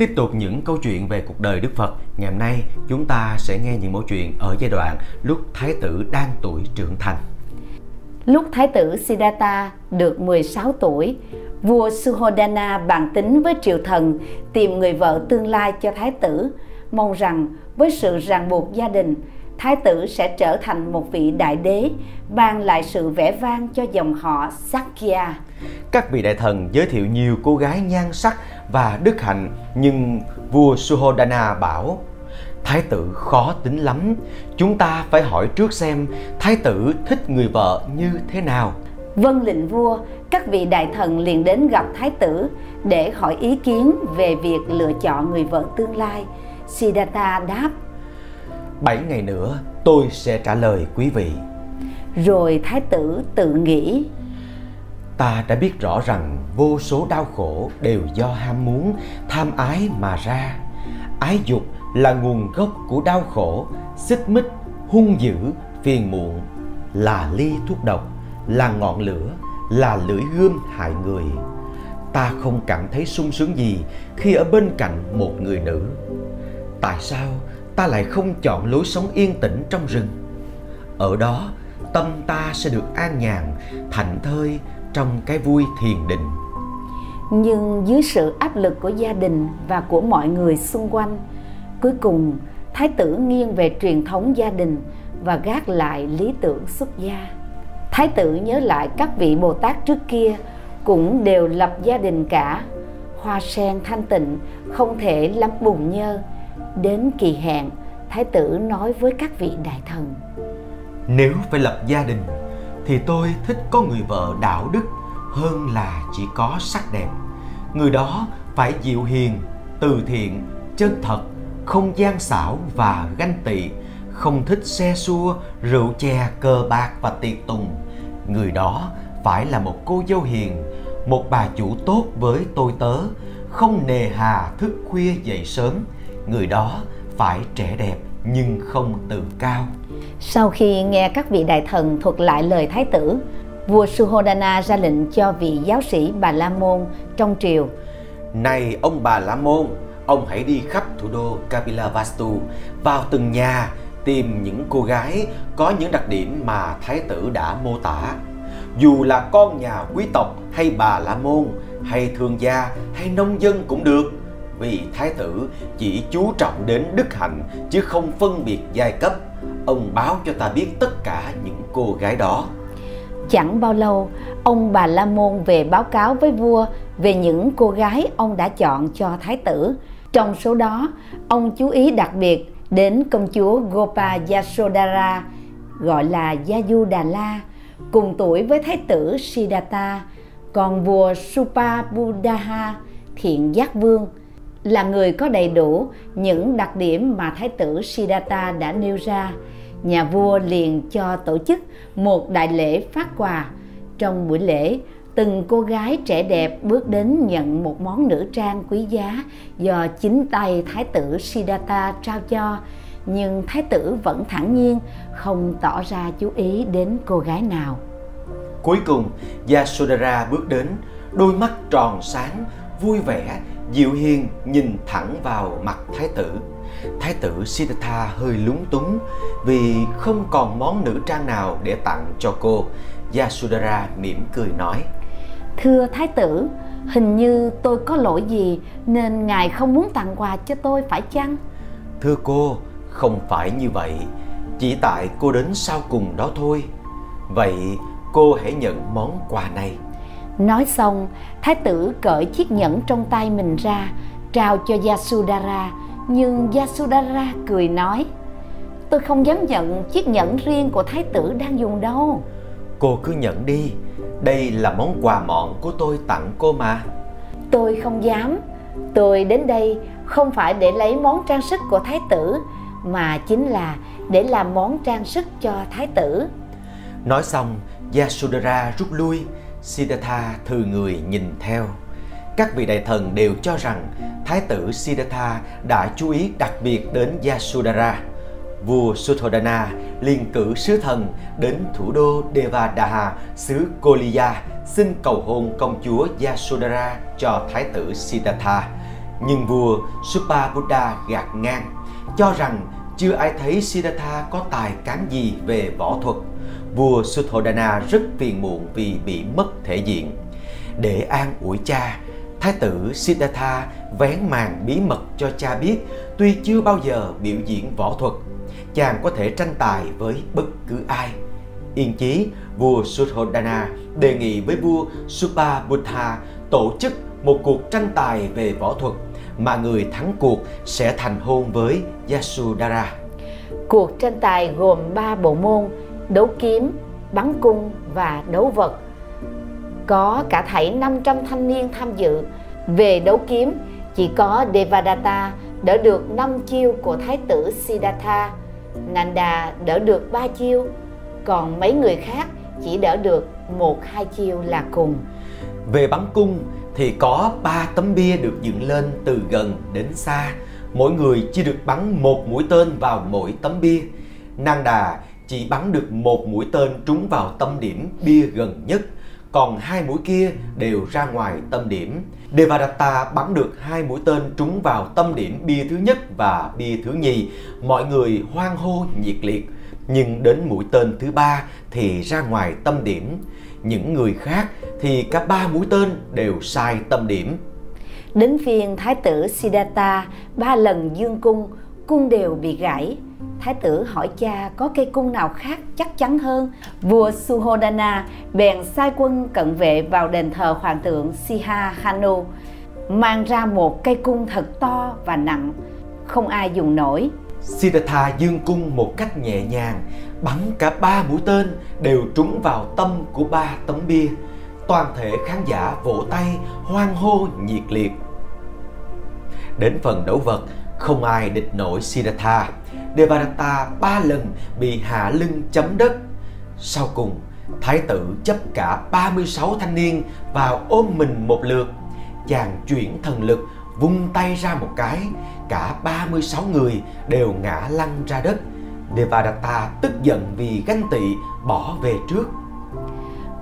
Tiếp tục những câu chuyện về cuộc đời Đức Phật, ngày hôm nay chúng ta sẽ nghe những mẫu chuyện ở giai đoạn lúc Thái tử đang tuổi trưởng thành. Lúc Thái tử Siddhartha được 16 tuổi, vua Suhodana bàn tính với triều thần tìm người vợ tương lai cho Thái tử, mong rằng với sự ràng buộc gia đình, Thái tử sẽ trở thành một vị đại đế, ban lại sự vẻ vang cho dòng họ Sakya. Các vị đại thần giới thiệu nhiều cô gái nhan sắc và đức hạnh, nhưng vua Suhodana bảo Thái tử khó tính lắm, chúng ta phải hỏi trước xem thái tử thích người vợ như thế nào. Vâng lệnh vua, các vị đại thần liền đến gặp thái tử để hỏi ý kiến về việc lựa chọn người vợ tương lai. Siddhartha đáp: Bảy ngày nữa tôi sẽ trả lời quý vị. Rồi thái tử tự nghĩ Ta đã biết rõ rằng vô số đau khổ đều do ham muốn, tham ái mà ra. Ái dục là nguồn gốc của đau khổ, xích mích, hung dữ, phiền muộn, là ly thuốc độc, là ngọn lửa, là lưỡi gươm hại người. Ta không cảm thấy sung sướng gì khi ở bên cạnh một người nữ. Tại sao ta lại không chọn lối sống yên tĩnh trong rừng? Ở đó, tâm ta sẽ được an nhàn, thảnh thơi trong cái vui thiền định. Nhưng dưới sự áp lực của gia đình và của mọi người xung quanh, Cuối cùng, Thái tử nghiêng về truyền thống gia đình và gác lại lý tưởng xuất gia. Thái tử nhớ lại các vị Bồ Tát trước kia cũng đều lập gia đình cả. Hoa sen thanh tịnh không thể lắm bùn nhơ. Đến kỳ hẹn, Thái tử nói với các vị đại thần. Nếu phải lập gia đình thì tôi thích có người vợ đạo đức hơn là chỉ có sắc đẹp. Người đó phải dịu hiền, từ thiện, chân thật không gian xảo và ganh tị, không thích xe xua, rượu chè, cờ bạc và tiệc tùng. Người đó phải là một cô dâu hiền, một bà chủ tốt với tôi tớ, không nề hà thức khuya dậy sớm. Người đó phải trẻ đẹp nhưng không tự cao. Sau khi nghe các vị đại thần thuật lại lời thái tử, vua Suhodana ra lệnh cho vị giáo sĩ Bà La Môn trong triều. Này ông Bà La Môn, ông hãy đi khắp thủ đô Kapilavastu, vào từng nhà tìm những cô gái có những đặc điểm mà thái tử đã mô tả. Dù là con nhà quý tộc hay bà la môn hay thương gia hay nông dân cũng được. Vì thái tử chỉ chú trọng đến đức hạnh chứ không phân biệt giai cấp. Ông báo cho ta biết tất cả những cô gái đó. Chẳng bao lâu, ông bà La Môn về báo cáo với vua về những cô gái ông đã chọn cho thái tử trong số đó, ông chú ý đặc biệt đến công chúa Gopa Yasodhara, gọi là Yayu Đà La, cùng tuổi với thái tử Siddhartha, còn vua Supabuddha, thiện giác vương, là người có đầy đủ những đặc điểm mà thái tử Siddhartha đã nêu ra. Nhà vua liền cho tổ chức một đại lễ phát quà. Trong buổi lễ, từng cô gái trẻ đẹp bước đến nhận một món nữ trang quý giá do chính tay thái tử Siddhartha trao cho nhưng thái tử vẫn thản nhiên không tỏ ra chú ý đến cô gái nào cuối cùng Yasodhara bước đến đôi mắt tròn sáng vui vẻ dịu hiền nhìn thẳng vào mặt thái tử thái tử Siddhartha hơi lúng túng vì không còn món nữ trang nào để tặng cho cô Yasodhara mỉm cười nói Thưa Thái tử, hình như tôi có lỗi gì nên Ngài không muốn tặng quà cho tôi phải chăng? Thưa cô, không phải như vậy, chỉ tại cô đến sau cùng đó thôi. Vậy cô hãy nhận món quà này. Nói xong, thái tử cởi chiếc nhẫn trong tay mình ra, trao cho Yasudhara, nhưng Yasudhara cười nói: "Tôi không dám nhận chiếc nhẫn riêng của thái tử đang dùng đâu." Cô cứ nhận đi, đây là món quà mọn của tôi tặng cô mà. Tôi không dám. Tôi đến đây không phải để lấy món trang sức của thái tử Mà chính là để làm món trang sức cho thái tử. Nói xong Yasodhara rút lui Siddhartha thư người nhìn theo các vị đại thần đều cho rằng Thái tử Siddhartha đã chú ý đặc biệt đến Yasudhara. vua Suthodana liền cử sứ thần đến thủ đô Devadaha, xứ Koliya, xin cầu hôn công chúa Yasudhara cho thái tử Siddhartha. Nhưng vua Supabuddha gạt ngang, cho rằng chưa ai thấy Siddhartha có tài cán gì về võ thuật. Vua Sutthodana rất phiền muộn vì bị mất thể diện. Để an ủi cha, Thái tử Siddhartha vén màn bí mật cho cha biết tuy chưa bao giờ biểu diễn võ thuật, chàng có thể tranh tài với bất cứ ai. Yên chí, vua Sutthodana đề nghị với vua Subhabhutha tổ chức một cuộc tranh tài về võ thuật mà người thắng cuộc sẽ thành hôn với Yasudhara. Cuộc tranh tài gồm 3 bộ môn: đấu kiếm, bắn cung và đấu vật. Có cả thảy 500 thanh niên tham dự. Về đấu kiếm, chỉ có Devadatta đỡ được 5 chiêu của thái tử Siddhartha, Nanda đỡ được 3 chiêu, còn mấy người khác chỉ đỡ được một hai chiêu là cùng. Về bắn cung thì có 3 tấm bia được dựng lên từ gần đến xa, mỗi người chỉ được bắn một mũi tên vào mỗi tấm bia. Nanda chỉ bắn được một mũi tên trúng vào tâm điểm bia gần nhất, còn hai mũi kia đều ra ngoài tâm điểm. Devadatta bắn được hai mũi tên trúng vào tâm điểm bia thứ nhất và bia thứ nhì, mọi người hoan hô nhiệt liệt. Nhưng đến mũi tên thứ ba thì ra ngoài tâm điểm. Những người khác thì cả ba mũi tên đều sai tâm điểm. Đến phiên thái tử Siddhartha ba lần dương cung, cung đều bị gãy. Thái tử hỏi cha có cây cung nào khác chắc chắn hơn. Vua Suhodana bèn sai quân cận vệ vào đền thờ hoàng tượng Siha Hanu, mang ra một cây cung thật to và nặng, không ai dùng nổi. Siddhartha dương cung một cách nhẹ nhàng, bắn cả ba mũi tên đều trúng vào tâm của ba tấm bia. Toàn thể khán giả vỗ tay, hoan hô nhiệt liệt. Đến phần đấu vật, không ai địch nổi Siddhartha. Devadatta ba lần bị hạ lưng chấm đất. Sau cùng, thái tử chấp cả 36 thanh niên vào ôm mình một lượt. Chàng chuyển thần lực, vung tay ra một cái, cả 36 người đều ngã lăn ra đất. Devadatta tức giận vì ganh tị bỏ về trước.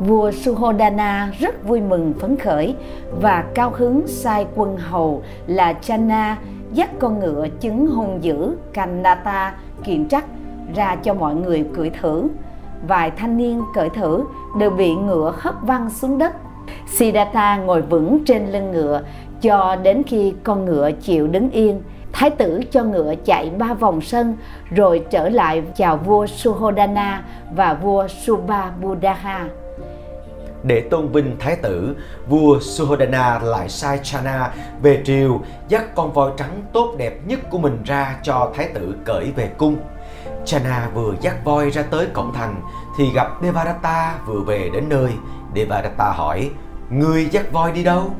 Vua Suhodana rất vui mừng phấn khởi và cao hứng sai quân hầu là Chana dắt con ngựa chứng hung dữ Kanata kiện trắc ra cho mọi người cưỡi thử. Vài thanh niên cưỡi thử đều bị ngựa hất văng xuống đất. Siddhartha ngồi vững trên lưng ngựa cho đến khi con ngựa chịu đứng yên. Thái tử cho ngựa chạy ba vòng sân rồi trở lại chào vua Suhodana và vua Subhabuddha. Để tôn vinh thái tử, vua Suhodana lại sai Chana về triều dắt con voi trắng tốt đẹp nhất của mình ra cho thái tử cởi về cung. Chana vừa dắt voi ra tới cổng thành thì gặp Devadatta vừa về đến nơi. Devadatta hỏi, Ngươi dắt voi đi đâu?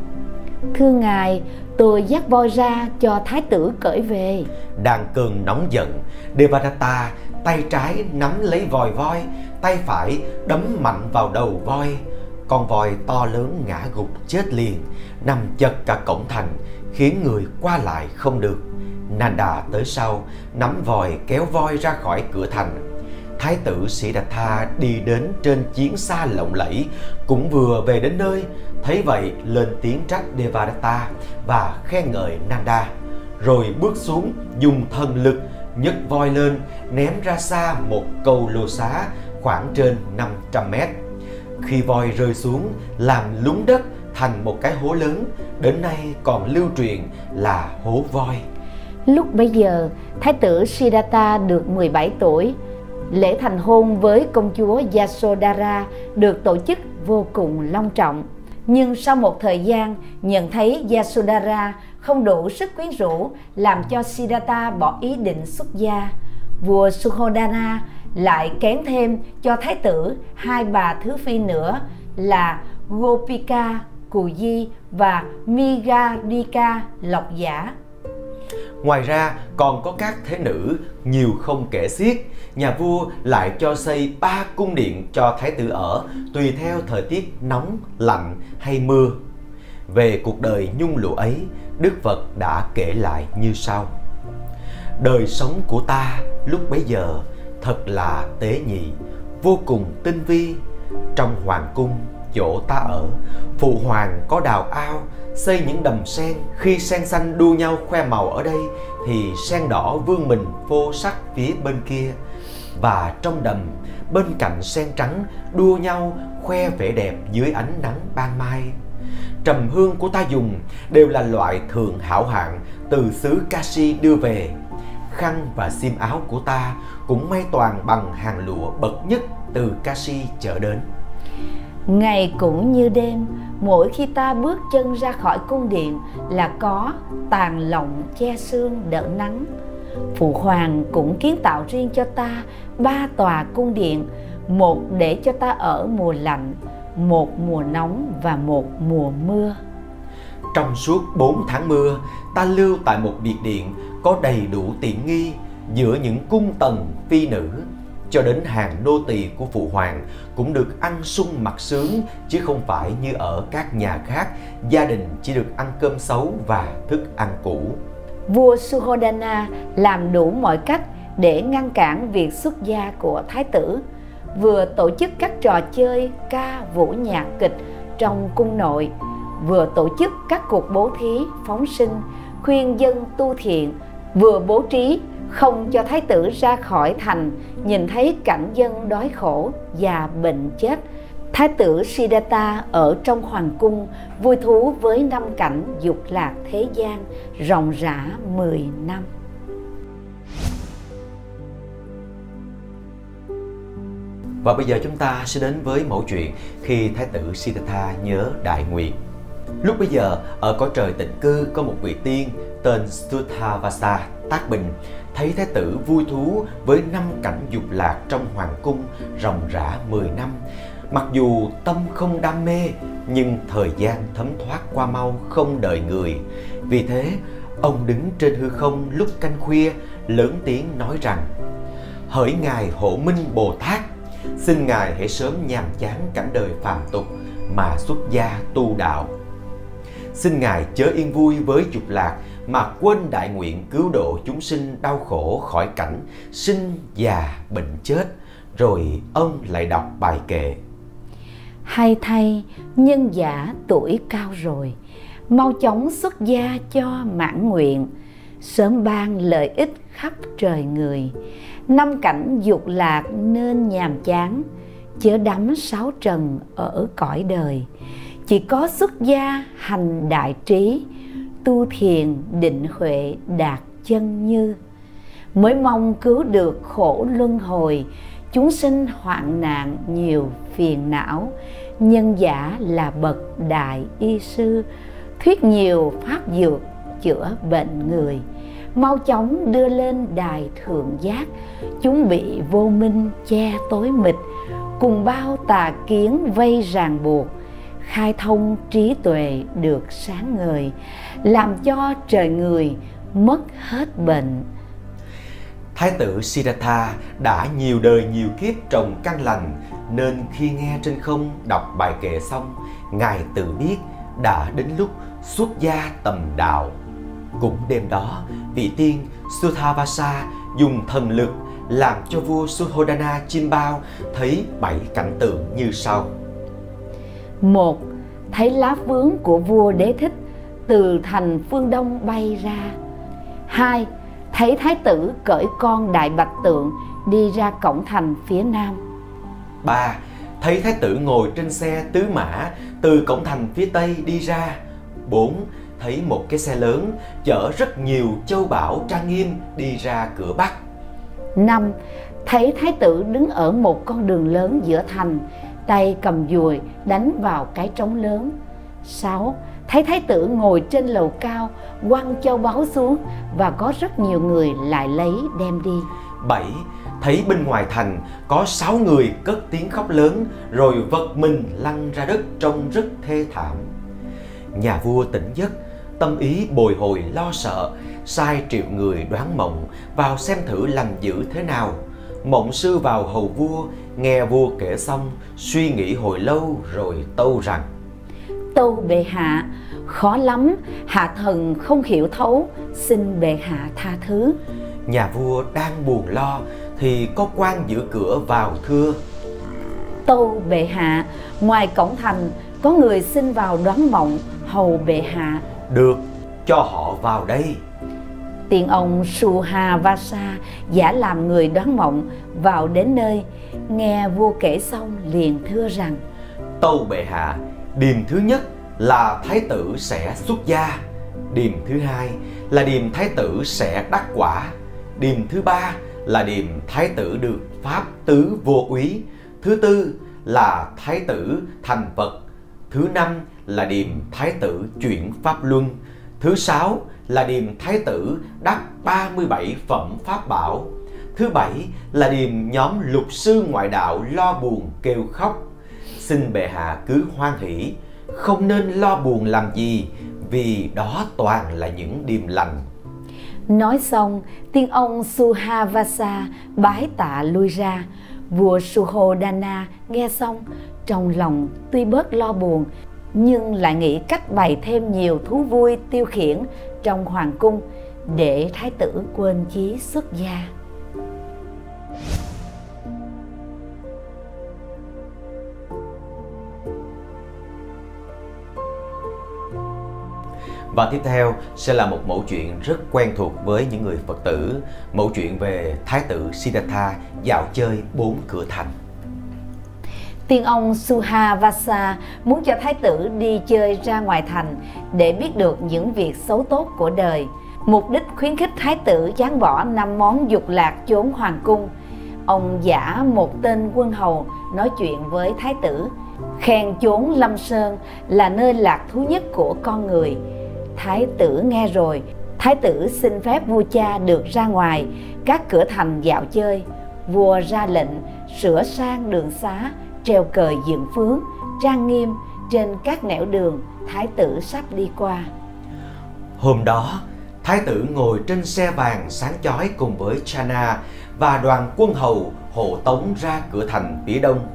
Thưa ngài, tôi dắt voi ra cho thái tử cởi về. Đang cơn nóng giận, Devadatta tay trái nắm lấy vòi voi, tay phải đấm mạnh vào đầu voi. Con voi to lớn ngã gục chết liền, nằm chật cả cổng thành, khiến người qua lại không được. Nanda tới sau, nắm vòi kéo voi ra khỏi cửa thành. Thái tử Sĩ Đạt Tha đi đến trên chiến xa lộng lẫy, cũng vừa về đến nơi, thấy vậy lên tiếng trách Devadatta và khen ngợi Nanda, rồi bước xuống dùng thần lực nhấc voi lên ném ra xa một câu lô xá khoảng trên 500 mét. Khi voi rơi xuống làm lún đất thành một cái hố lớn, đến nay còn lưu truyền là hố voi. Lúc bấy giờ, Thái tử Siddhartha được 17 tuổi. Lễ thành hôn với công chúa Yasodhara được tổ chức vô cùng long trọng. Nhưng sau một thời gian, nhận thấy Yasodhara không đủ sức quyến rũ, làm cho Siddhartha bỏ ý định xuất gia. Vua Suhodana lại kén thêm cho thái tử hai bà thứ phi nữa là Gopika Cù Di và Migadika Lộc Giả. Ngoài ra còn có các thế nữ nhiều không kể xiết. Nhà vua lại cho xây ba cung điện cho thái tử ở tùy theo thời tiết nóng, lạnh hay mưa. Về cuộc đời nhung lụa ấy, Đức Phật đã kể lại như sau. Đời sống của ta lúc bấy giờ thật là tế nhị, vô cùng tinh vi. Trong hoàng cung chỗ ta ở phụ hoàng có đào ao xây những đầm sen. Khi sen xanh đua nhau khoe màu ở đây thì sen đỏ vương mình phô sắc phía bên kia. Và trong đầm bên cạnh sen trắng đua nhau khoe vẻ đẹp dưới ánh nắng ban mai. Trầm hương của ta dùng đều là loại thượng hảo hạng từ xứ Kashi đưa về khăn và xiêm áo của ta cũng may toàn bằng hàng lụa bậc nhất từ Kashi trở đến Ngày cũng như đêm, mỗi khi ta bước chân ra khỏi cung điện là có tàn lọng che sương đỡ nắng. Phụ hoàng cũng kiến tạo riêng cho ta ba tòa cung điện, một để cho ta ở mùa lạnh, một mùa nóng và một mùa mưa. Trong suốt 4 tháng mưa, ta lưu tại một biệt điện có đầy đủ tiện nghi giữa những cung tần phi nữ cho đến hàng nô tỳ của phụ hoàng cũng được ăn sung mặc sướng chứ không phải như ở các nhà khác gia đình chỉ được ăn cơm xấu và thức ăn cũ. Vua Suhodana làm đủ mọi cách để ngăn cản việc xuất gia của thái tử, vừa tổ chức các trò chơi ca vũ nhạc kịch trong cung nội, vừa tổ chức các cuộc bố thí phóng sinh, khuyên dân tu thiện, vừa bố trí, không cho thái tử ra khỏi thành, nhìn thấy cảnh dân đói khổ và bệnh chết thái tử siddhartha ở trong hoàng cung, vui thú với năm cảnh dục lạc thế gian, ròng rã 10 năm Và bây giờ chúng ta sẽ đến với mẫu chuyện khi Thái tử Siddhartha nhớ đại nguyện. Lúc bây giờ, ở cõi trời tịnh cư có một vị tiên tên Suthavasa Tác Bình thấy thái tử vui thú với năm cảnh dục lạc trong hoàng cung ròng rã 10 năm. Mặc dù tâm không đam mê, nhưng thời gian thấm thoát qua mau không đợi người. Vì thế, ông đứng trên hư không lúc canh khuya, lớn tiếng nói rằng Hỡi Ngài Hộ Minh Bồ Tát, xin Ngài hãy sớm nhàm chán cảnh đời phàm tục mà xuất gia tu đạo. Xin Ngài chớ yên vui với dục lạc, mà quên đại nguyện cứu độ chúng sinh đau khổ khỏi cảnh, sinh già bệnh chết, rồi ông lại đọc bài kệ. Hay thay, nhân giả tuổi cao rồi, mau chóng xuất gia cho mãn nguyện, sớm ban lợi ích khắp trời người. Năm cảnh dục lạc nên nhàm chán, chớ đắm sáu trần ở cõi đời chỉ có xuất gia hành đại trí, tu thiền định huệ đạt chân như. Mới mong cứu được khổ luân hồi, chúng sinh hoạn nạn nhiều phiền não. Nhân giả là bậc đại y sư, thuyết nhiều pháp dược chữa bệnh người. Mau chóng đưa lên đài thượng giác, chúng bị vô minh che tối mịt, cùng bao tà kiến vây ràng buộc khai thông trí tuệ được sáng ngời làm cho trời người mất hết bệnh Thái tử Siddhartha đã nhiều đời nhiều kiếp trồng căn lành nên khi nghe trên không đọc bài kệ xong, Ngài tự biết đã đến lúc xuất gia tầm đạo. Cũng đêm đó, vị tiên Suthavasa dùng thần lực làm cho vua Suhodana Chimbao thấy bảy cảnh tượng như sau. Một, thấy lá vướng của vua đế thích từ thành phương đông bay ra. Hai thấy thái tử cởi con đại bạch tượng đi ra cổng thành phía nam. Ba thấy thái tử ngồi trên xe tứ mã từ cổng thành phía tây đi ra. Bốn thấy một cái xe lớn chở rất nhiều châu bảo trang nghiêm đi ra cửa bắc. Năm thấy thái tử đứng ở một con đường lớn giữa thành tay cầm dùi đánh vào cái trống lớn 6 thấy thái tử ngồi trên lầu cao quăng châu báu xuống và có rất nhiều người lại lấy đem đi 7. Thấy bên ngoài thành có 6 người cất tiếng khóc lớn rồi vật mình lăn ra đất trông rất thê thảm. Nhà vua tỉnh giấc, tâm ý bồi hồi lo sợ, sai triệu người đoán mộng vào xem thử lành dữ thế nào. Mộng sư vào hầu vua, nghe vua kể xong, suy nghĩ hồi lâu rồi tâu rằng tâu bệ hạ khó lắm hạ thần không hiểu thấu xin bệ hạ tha thứ. Nhà vua đang buồn lo thì có quan giữ cửa vào thưa. Tâu bệ hạ ngoài cổng thành có người xin vào đoán mộng hầu bệ hạ. Được, cho họ vào đây Tiên ông Suhavasa giả làm người đoán mộng vào đến nơi. Nghe vua kể xong liền thưa rằng Tâu bệ hạ, điềm thứ nhất là thái tử sẽ xuất gia. Điềm thứ hai là điềm thái tử sẽ đắc quả. Điềm thứ ba là điềm thái tử được pháp tứ vô úy. Thứ tư là thái tử thành Phật. Thứ năm là điềm thái tử chuyển pháp luân. Thứ sáu là điềm thái tử đắc 37 phẩm pháp bảo. Thứ bảy là điềm nhóm lục sư ngoại đạo lo buồn kêu khóc. Xin bệ hạ cứ hoan hỷ Không nên lo buồn làm gì Vì đó toàn là những điềm lành. Nói xong, tiên ông Suhavasa bái tạ lui ra. Vua Suhodana nghe xong, trong lòng tuy bớt lo buồn, nhưng lại nghĩ cách bày thêm nhiều thú vui tiêu khiển trong hoàng cung để thái tử quên chí xuất gia. Và tiếp theo sẽ là một mẫu chuyện rất quen thuộc với những người Phật tử, Mẫu chuyện về Thái tử Siddhartha dạo chơi bốn cửa thành Tiên ông Suhavasa muốn cho thái tử đi chơi ra ngoài thành để biết được những việc xấu tốt của đời. Mục đích khuyến khích thái tử chán bỏ năm món dục lạc chốn hoàng cung. Ông giả một tên quân hầu nói chuyện với thái tử, khen chốn Lâm Sơn là nơi lạc thú nhất của con người. Thái tử nghe rồi, thái tử xin phép vua cha được ra ngoài các cửa thành dạo chơi. Vua ra lệnh sửa sang đường xá treo cờ dựng phướng trang nghiêm trên các nẻo đường thái tử sắp đi qua Hôm đó, Thái tử ngồi trên xe vàng sáng chói cùng với Chana và đoàn quân hầu hộ tống ra cửa thành phía đông.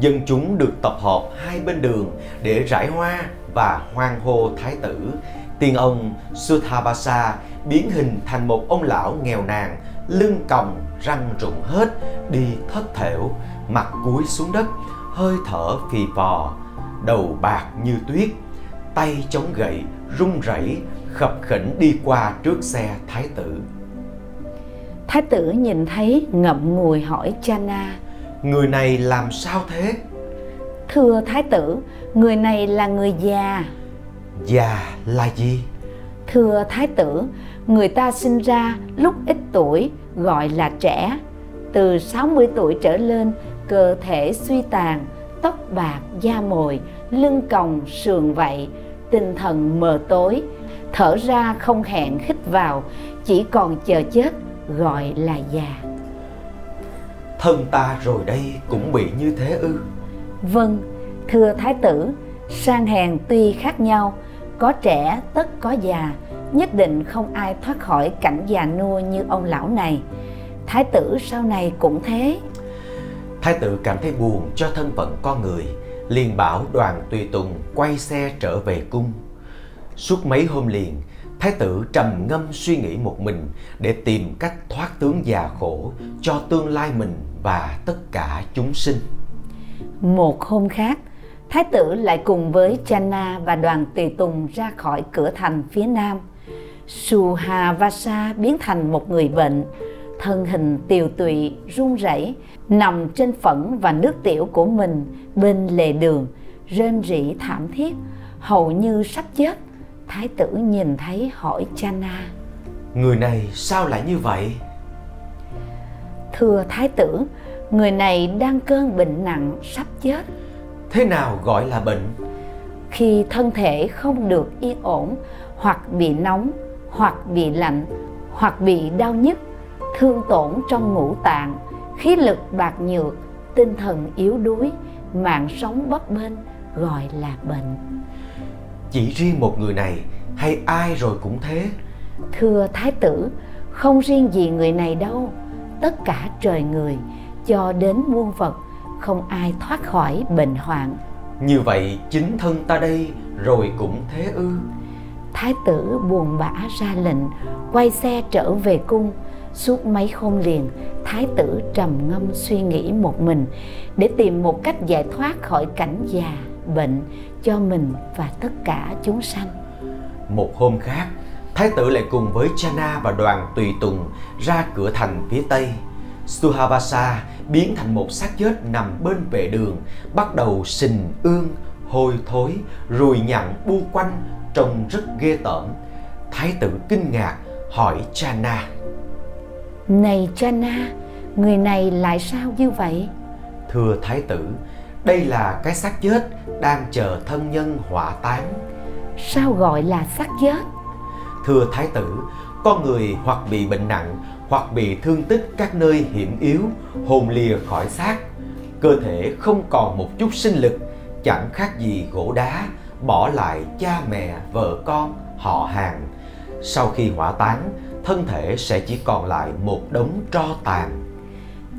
Dân chúng được tập hợp hai bên đường để rải hoa và hoan hô Thái tử. Tiên ông Suthabasa biến hình thành một ông lão nghèo nàn, lưng còng, răng rụng hết, đi thất thểu, mặt cúi xuống đất, hơi thở phì phò, đầu bạc như tuyết, tay chống gậy, run rẩy, khập khỉnh đi qua trước xe thái tử. thái tử nhìn thấy ngậm ngùi hỏi chana Người này làm sao thế? thưa thái tử người này là người già Già là gì? thưa thái tử người ta sinh ra lúc ít tuổi gọi là trẻ. Từ 60 tuổi trở lên cơ thể suy tàn tóc bạc da mồi lưng còng sườn vậy tinh thần mờ tối. Thở ra không hẹn hít vào chỉ còn chờ chết gọi là già. Thân ta rồi đây cũng bị như thế ư? Vâng, thưa thái tử, sang hèn tuy khác nhau, có trẻ tất có già, nhất định không ai thoát khỏi cảnh già nua như ông lão này. Thái tử sau này cũng thế. Thái tử cảm thấy buồn cho thân phận con người, liền bảo đoàn tùy tùng quay xe trở về cung. Suốt mấy hôm liền, Thái tử trầm ngâm suy nghĩ một mình để tìm cách thoát tướng già khổ cho tương lai mình và tất cả chúng sinh. Một hôm khác, thái tử lại cùng với Channa và đoàn tùy tùng ra khỏi cửa thành phía nam. Suhavasa biến thành một người bệnh, thân hình tiều tụy, run rẩy, nằm trên phẫn và nước tiểu của mình bên lề đường, rên rỉ thảm thiết, hầu như sắp chết. Thái tử nhìn thấy hỏi Channa, Người này sao lại như vậy? thưa thái tử, người này đang cơn bệnh nặng sắp chết. Thế nào gọi là bệnh? khi thân thể không được yên ổn hoặc bị nóng hoặc bị lạnh hoặc bị đau nhức thương tổn trong ngũ tạng khí lực bạc nhược tinh thần yếu đuối mạng sống bấp bênh gọi là bệnh Chỉ riêng một người này hay ai rồi cũng thế? thưa thái tử không riêng gì người này đâu tất cả trời người cho đến muôn vật không ai thoát khỏi bệnh hoạn Như vậy chính thân ta đây rồi cũng thế ư? Thái tử buồn bã ra lệnh quay xe trở về cung Suốt mấy hôm liền, thái tử trầm ngâm suy nghĩ một mình để tìm một cách giải thoát khỏi cảnh già, bệnh cho mình và tất cả chúng sanh. Một hôm khác, thái tử lại cùng với Chana và đoàn tùy tùng ra cửa thành phía tây. Suhavasa biến thành một xác chết nằm bên vệ đường, bắt đầu sình ương, hôi thối, ruồi nhặn bu quanh, trông rất ghê tởm. Thái tử kinh ngạc hỏi Chana. Này Chana, người này lại sao như vậy? Thưa thái tử, đây là cái xác chết đang chờ thân nhân hỏa táng. Sao gọi là xác chết? Thưa thái tử, con người hoặc bị bệnh nặng hoặc bị thương tích các nơi hiểm yếu, hồn lìa khỏi xác, cơ thể không còn một chút sinh lực, chẳng khác gì gỗ đá, bỏ lại cha mẹ, vợ con, họ hàng. Sau khi hỏa táng, thân thể sẽ chỉ còn lại một đống tro tàn.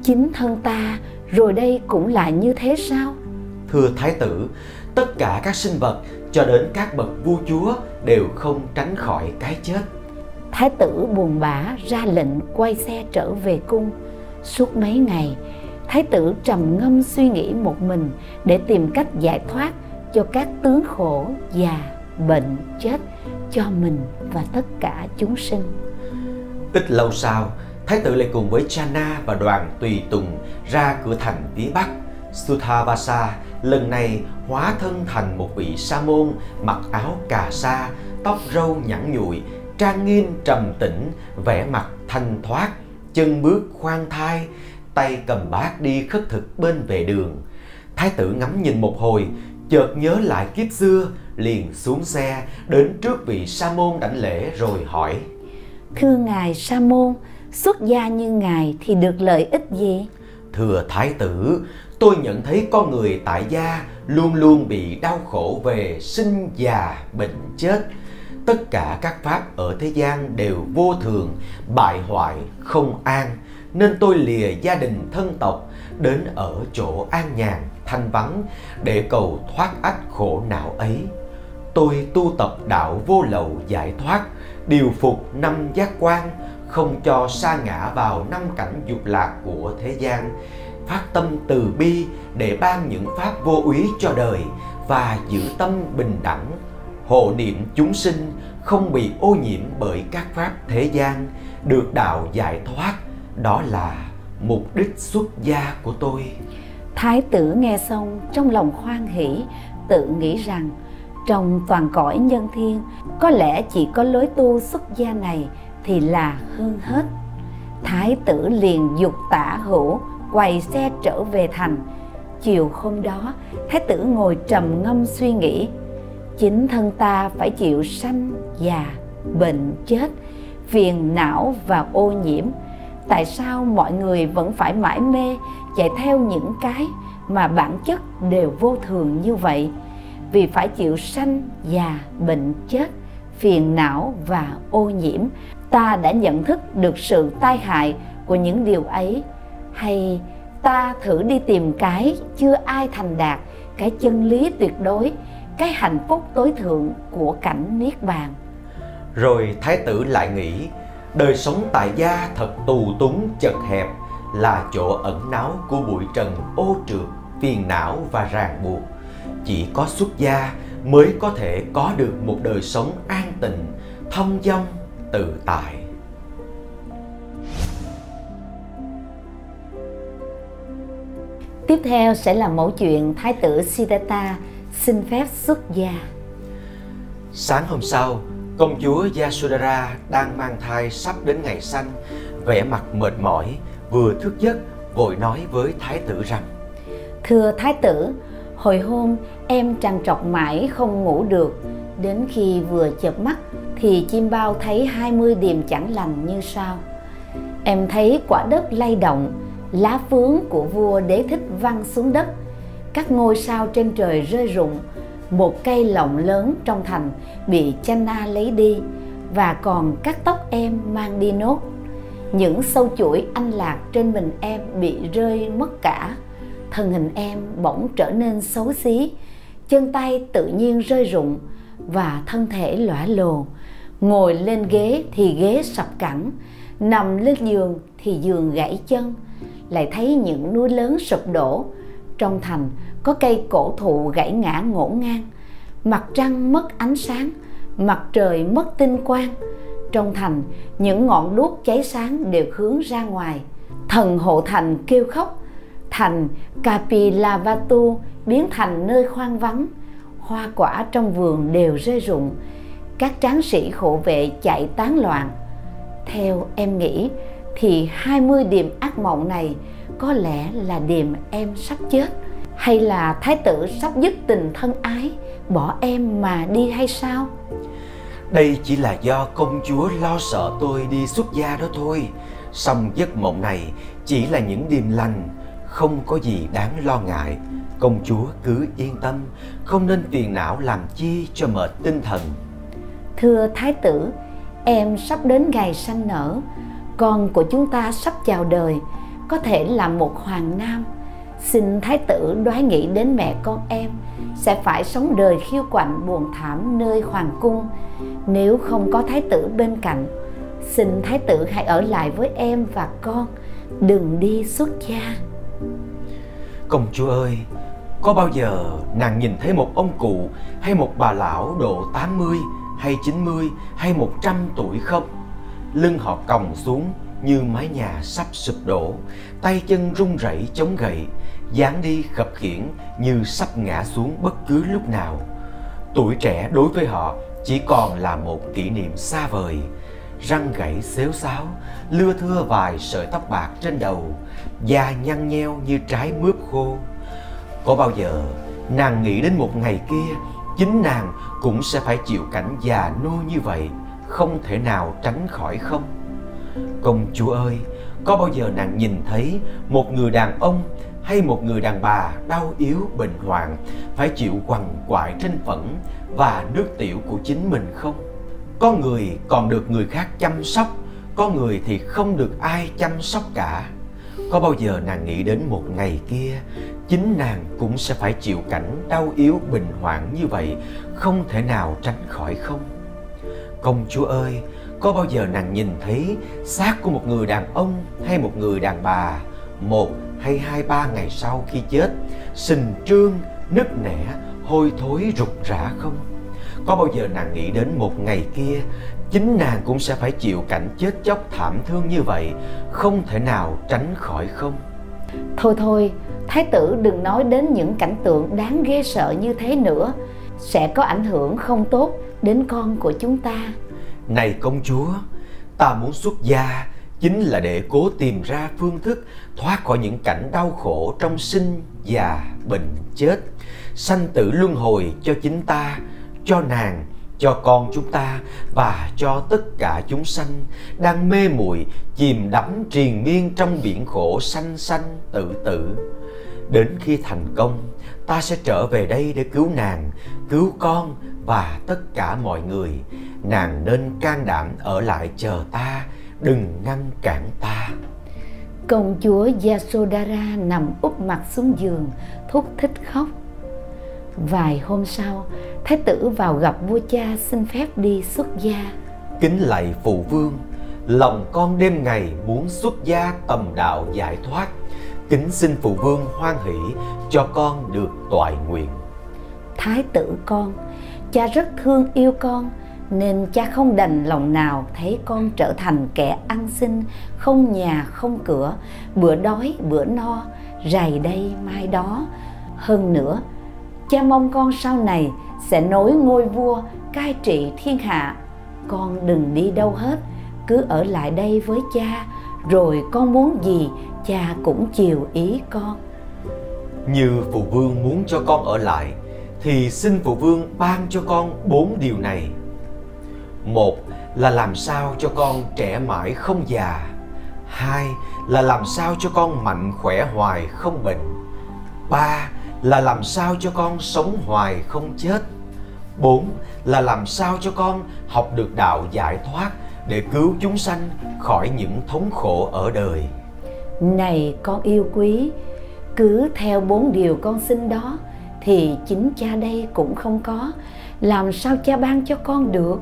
Chính thân ta rồi đây cũng lại như thế sao? Thưa Thái tử, tất cả các sinh vật cho đến các bậc vua chúa đều không tránh khỏi cái chết. Thái tử buồn bã ra lệnh quay xe trở về cung. Suốt mấy ngày, Thái tử trầm ngâm suy nghĩ một mình để tìm cách giải thoát cho các tướng khổ, già, bệnh, chết cho mình và tất cả chúng sinh. Ít lâu sau, Thái tử lại cùng với Chana và đoàn tùy tùng ra cửa thành phía bắc. Suthavasa lần này hóa thân thành một vị sa môn mặc áo cà sa, tóc râu nhẵn nhụi, trang nghiêm trầm tĩnh, vẻ mặt thanh thoát, chân bước khoan thai, tay cầm bát đi khất thực bên vệ đường. Thái tử ngắm nhìn một hồi, chợt nhớ lại kiếp xưa, liền xuống xe đến trước vị sa môn đảnh lễ rồi hỏi: Thưa ngài sa môn, xuất gia như ngài thì được lợi ích gì? Thưa thái tử, tôi nhận thấy con người tại gia luôn luôn bị đau khổ về sinh già bệnh chết. Tất cả các pháp ở thế gian đều vô thường bại hoại không an nên tôi lìa gia đình thân tộc đến ở chỗ an nhàn thanh vắng để cầu thoát ách khổ não ấy. Tôi tu tập đạo vô lậu giải thoát, điều phục năm giác quan, không cho sa ngã vào năm cảnh dục lạc của thế gian. Phát tâm từ bi để ban những pháp vô úy cho đời và giữ tâm bình đẳng. Hộ niệm chúng sinh không bị ô nhiễm bởi các pháp thế gian, được đạo giải thoát. Đó là mục đích xuất gia của tôi thái tử nghe xong, trong lòng khoan hỷ, tự nghĩ rằng, trong toàn cõi nhân thiên, có lẽ chỉ có lối tu xuất gia này thì là hơn hết. Thái tử liền dục tả hữu, quay xe trở về thành. Chiều hôm đó, thái tử ngồi trầm ngâm suy nghĩ. Chính thân ta phải chịu sanh già, bệnh chết, phiền não và ô nhiễm. Tại sao mọi người vẫn phải mãi mê chạy theo những cái mà bản chất đều vô thường như vậy. Vì phải chịu sanh già, bệnh chết, phiền não và ô nhiễm, ta đã nhận thức được sự tai hại của những điều ấy. Hay ta thử đi tìm cái chưa ai thành đạt, cái chân lý tuyệt đối, cái hạnh phúc tối thượng của cảnh niết bàn. Rồi thái tử lại nghĩ, đời sống tại gia thật tù túng, chật hẹp là chỗ ẩn náu của bụi trần ô trượt phiền não và ràng buộc chỉ có xuất gia mới có thể có được một đời sống an tịnh thông dong tự tại Tiếp theo sẽ là mẫu chuyện Thái tử Siddhartha xin phép xuất gia. Sáng hôm sau, công chúa Yasodhara đang mang thai sắp đến ngày sanh, vẻ mặt mệt mỏi, vừa thức giấc vội nói với thái tử rằng: Thưa thái tử, hồi hôm em trằn trọc mãi không ngủ được, đến khi vừa chợp mắt thì chim bao thấy 20 điềm chẳng lành như sau. Em thấy quả đất lay động, lá phướng của vua đế thích văng xuống đất các ngôi sao trên trời rơi rụng một cây lộng lớn trong thành bị chana lấy đi và còn cắt tóc em mang đi nốt những sâu chuỗi anh lạc trên mình em bị rơi mất cả. Thân hình em bỗng trở nên xấu xí. Chân tay tự nhiên rơi rụng và thân thể lõa lồ. Ngồi lên ghế thì ghế sập cẳng. Nằm lên giường thì giường gãy chân. Lại thấy những núi lớn sụp đổ. Trong thành có cây cổ thụ gãy ngã ngổn ngang. Mặt trăng mất ánh sáng, mặt trời mất tinh quang trong thành, những ngọn đuốc cháy sáng đều hướng ra ngoài. Thần hộ thành kêu khóc, thành Kapilavatu biến thành nơi hoang vắng. Hoa quả trong vườn đều rơi rụng, các tráng sĩ hộ vệ chạy tán loạn. Theo em nghĩ, thì 20 điềm ác mộng này có lẽ là điềm em sắp chết, hay là thái tử sắp dứt tình thân ái, bỏ em mà đi hay sao? Đây chỉ là do công chúa lo sợ tôi đi xuất gia đó thôi. Song giấc mộng này chỉ là những điềm lành, không có gì đáng lo ngại. Công chúa cứ yên tâm, không nên phiền não làm chi cho mệt tinh thần. Thưa thái tử, em sắp đến ngày sanh nở. Con của chúng ta sắp chào đời, có thể là một hoàng nam xin thái tử đoái nghĩ đến mẹ con em sẽ phải sống đời khiêu quạnh buồn thảm nơi hoàng cung. Nếu không có thái tử bên cạnh xin thái tử hãy ở lại với em và con. Đừng đi xuất gia. Công chúa ơi có bao giờ nàng nhìn thấy một ông cụ hay một bà lão độ 80 hay 90 hay 100 tuổi không? Lưng họ còng xuống như mái nhà sắp sụp đổ, tay chân run rẩy chống gậy, dáng đi khập khiễng như sắp ngã xuống bất cứ lúc nào. Tuổi trẻ đối với họ chỉ còn là một kỷ niệm xa vời. Răng gãy xéo xáo, lưa thưa vài sợi tóc bạc trên đầu, da nhăn nheo như trái mướp khô. Có bao giờ nàng nghĩ đến một ngày kia chính nàng cũng sẽ phải chịu cảnh già nô như vậy, không thể nào tránh khỏi không? Công chúa ơi, có bao giờ nàng nhìn thấy một người đàn ông hay một người đàn bà đau yếu bệnh hoạn phải chịu quằn quại trên phẫn và nước tiểu của chính mình không? Có người còn được người khác chăm sóc, có người thì không được ai chăm sóc cả. Có bao giờ nàng nghĩ đến một ngày kia Chính nàng cũng sẽ phải chịu cảnh đau yếu bình hoạn như vậy Không thể nào tránh khỏi không Công chúa ơi Có bao giờ nàng nhìn thấy xác của một người đàn ông hay một người đàn bà Một hay hai ba ngày sau khi chết Sình trương, nứt nẻ, hôi thối rụt rã không? Có bao giờ nàng nghĩ đến một ngày kia chính nàng cũng sẽ phải chịu cảnh chết chóc thảm thương như vậy không thể nào tránh khỏi không? Thôi thôi thái tử đừng nói đến những cảnh tượng đáng ghê sợ như thế nữa. Sẽ có ảnh hưởng không tốt đến con của chúng ta. Này công chúa ta muốn xuất gia chính là để cố tìm ra phương thức thoát khỏi những cảnh đau khổ trong sinh già bệnh chết. Sanh tử luân hồi cho chính ta, cho nàng, cho con chúng ta và cho tất cả chúng sanh đang mê muội, chìm đắm triền miên trong biển khổ sanh sanh tự tử. Đến khi thành công, ta sẽ trở về đây để cứu nàng, cứu con và tất cả mọi người. Nàng nên can đảm ở lại chờ ta đừng ngăn cản ta công chúa Yasodhara nằm úp mặt xuống giường thúc thích khóc Vài hôm sau, Thái tử vào gặp vua cha xin phép đi xuất gia. Kính lạy phụ vương, lòng con đêm ngày muốn xuất gia tầm đạo giải thoát. Kính xin phụ vương hoan hỷ cho con được toại nguyện. Thái tử con, cha rất thương yêu con, nên cha không đành lòng nào thấy con trở thành kẻ ăn xin, không nhà không cửa, bữa đói bữa no, rày đây mai đó. Hơn nữa, cha mong con sau này sẽ nối ngôi vua cai trị thiên hạ. Con đừng đi đâu hết cứ ở lại đây với cha. Rồi con muốn gì cha cũng chiều ý con. Như phụ vương muốn cho con ở lại thì xin phụ vương ban cho con bốn điều này một là làm sao cho con trẻ mãi không già hai là làm sao cho con mạnh khỏe hoài không bệnh ba là làm sao cho con sống hoài không chết. bốn Là làm sao cho con học được đạo giải thoát để cứu chúng sanh khỏi những thống khổ ở đời. Này con yêu quý, cứ theo bốn điều con xin đó thì chính cha đây cũng không có, làm sao cha ban cho con được?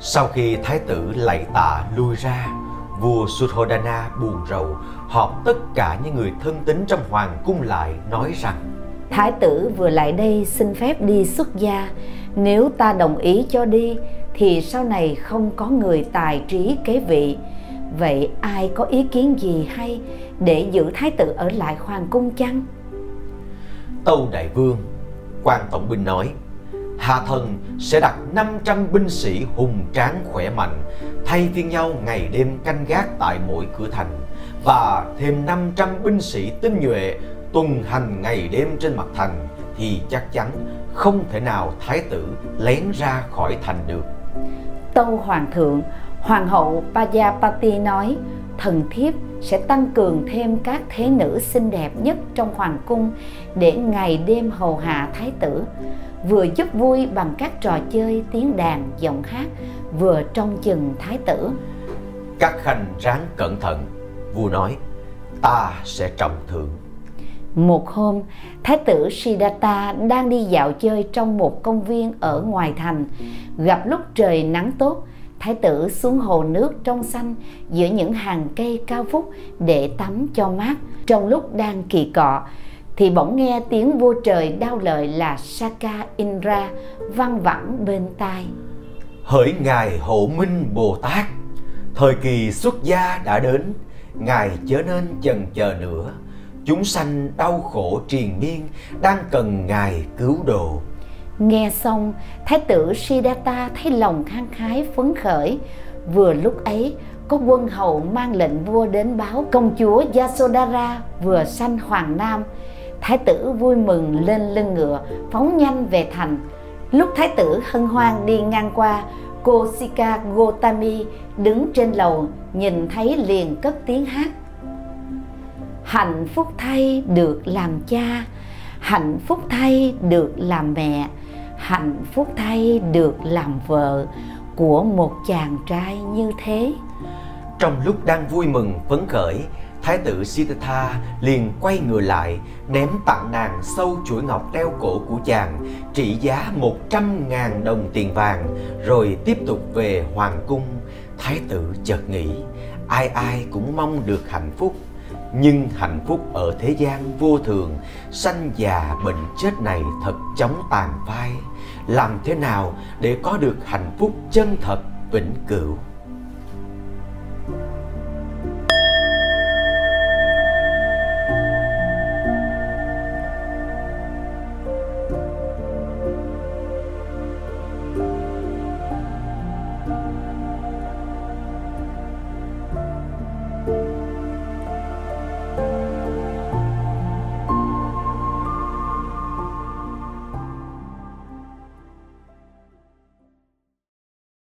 Sau khi thái tử lạy tạ lui ra, Vua Suddhodana buồn rầu họp tất cả những người thân tín trong hoàng cung lại nói rằng Thái tử vừa lại đây xin phép đi xuất gia. Nếu ta đồng ý cho đi Thì sau này không có người tài trí kế vị. Vậy ai có ý kiến gì hay Để giữ thái tử ở lại hoàng cung chăng? Tâu Đại Vương quan tổng binh nói Hạ thần sẽ đặt 500 binh sĩ hùng tráng khỏe mạnh thay phiên nhau ngày đêm canh gác tại mỗi cửa thành và thêm 500 binh sĩ tinh nhuệ tuần hành ngày đêm trên mặt thành thì chắc chắn không thể nào thái tử lén ra khỏi thành được. Tâu Hoàng thượng, Hoàng hậu Pajapati nói thần thiếp sẽ tăng cường thêm các thế nữ xinh đẹp nhất trong hoàng cung để ngày đêm hầu hạ thái tử vừa giúp vui bằng các trò chơi tiếng đàn giọng hát vừa trông chừng thái tử. Các khanh ráng cẩn thận vua nói ta sẽ trọng thưởng một hôm thái tử siddhartha đang đi dạo chơi trong một công viên ở ngoài thành. Gặp lúc trời nắng tốt thái tử xuống hồ nước trong xanh giữa những hàng cây cao vút để tắm cho mát. Trong lúc đang kỳ cọ thì bỗng nghe tiếng vua trời đau lợi là Saka Indra văng vẳng bên tai. Hỡi ngài hộ minh Bồ Tát, thời kỳ xuất gia đã đến, ngài chớ nên chần chờ nữa. Chúng sanh đau khổ triền miên đang cần ngài cứu độ. Nghe xong, Thái tử Siddhartha thấy lòng khang khái phấn khởi. Vừa lúc ấy, có quân hầu mang lệnh vua đến báo công chúa Yasodhara vừa sanh hoàng nam. Thái tử vui mừng lên lưng ngựa, phóng nhanh về thành. Lúc thái tử hân hoan đi ngang qua, cô Sika Gotami đứng trên lầu nhìn thấy liền cất tiếng hát. Hạnh phúc thay được làm cha, hạnh phúc thay được làm mẹ, hạnh phúc thay được làm vợ của một chàng trai như thế trong lúc đang vui mừng phấn khởi thái tử Siddhartha liền quay người lại, ném tặng nàng sâu chuỗi ngọc đeo cổ của chàng, trị giá một trăm ngàn đồng tiền vàng, rồi tiếp tục về hoàng cung. Thái tử chợt nghĩ, ai ai cũng mong được hạnh phúc, nhưng hạnh phúc ở thế gian vô thường, sanh già bệnh chết này thật chóng tàn phai. Làm thế nào để có được hạnh phúc chân thật, vĩnh cửu?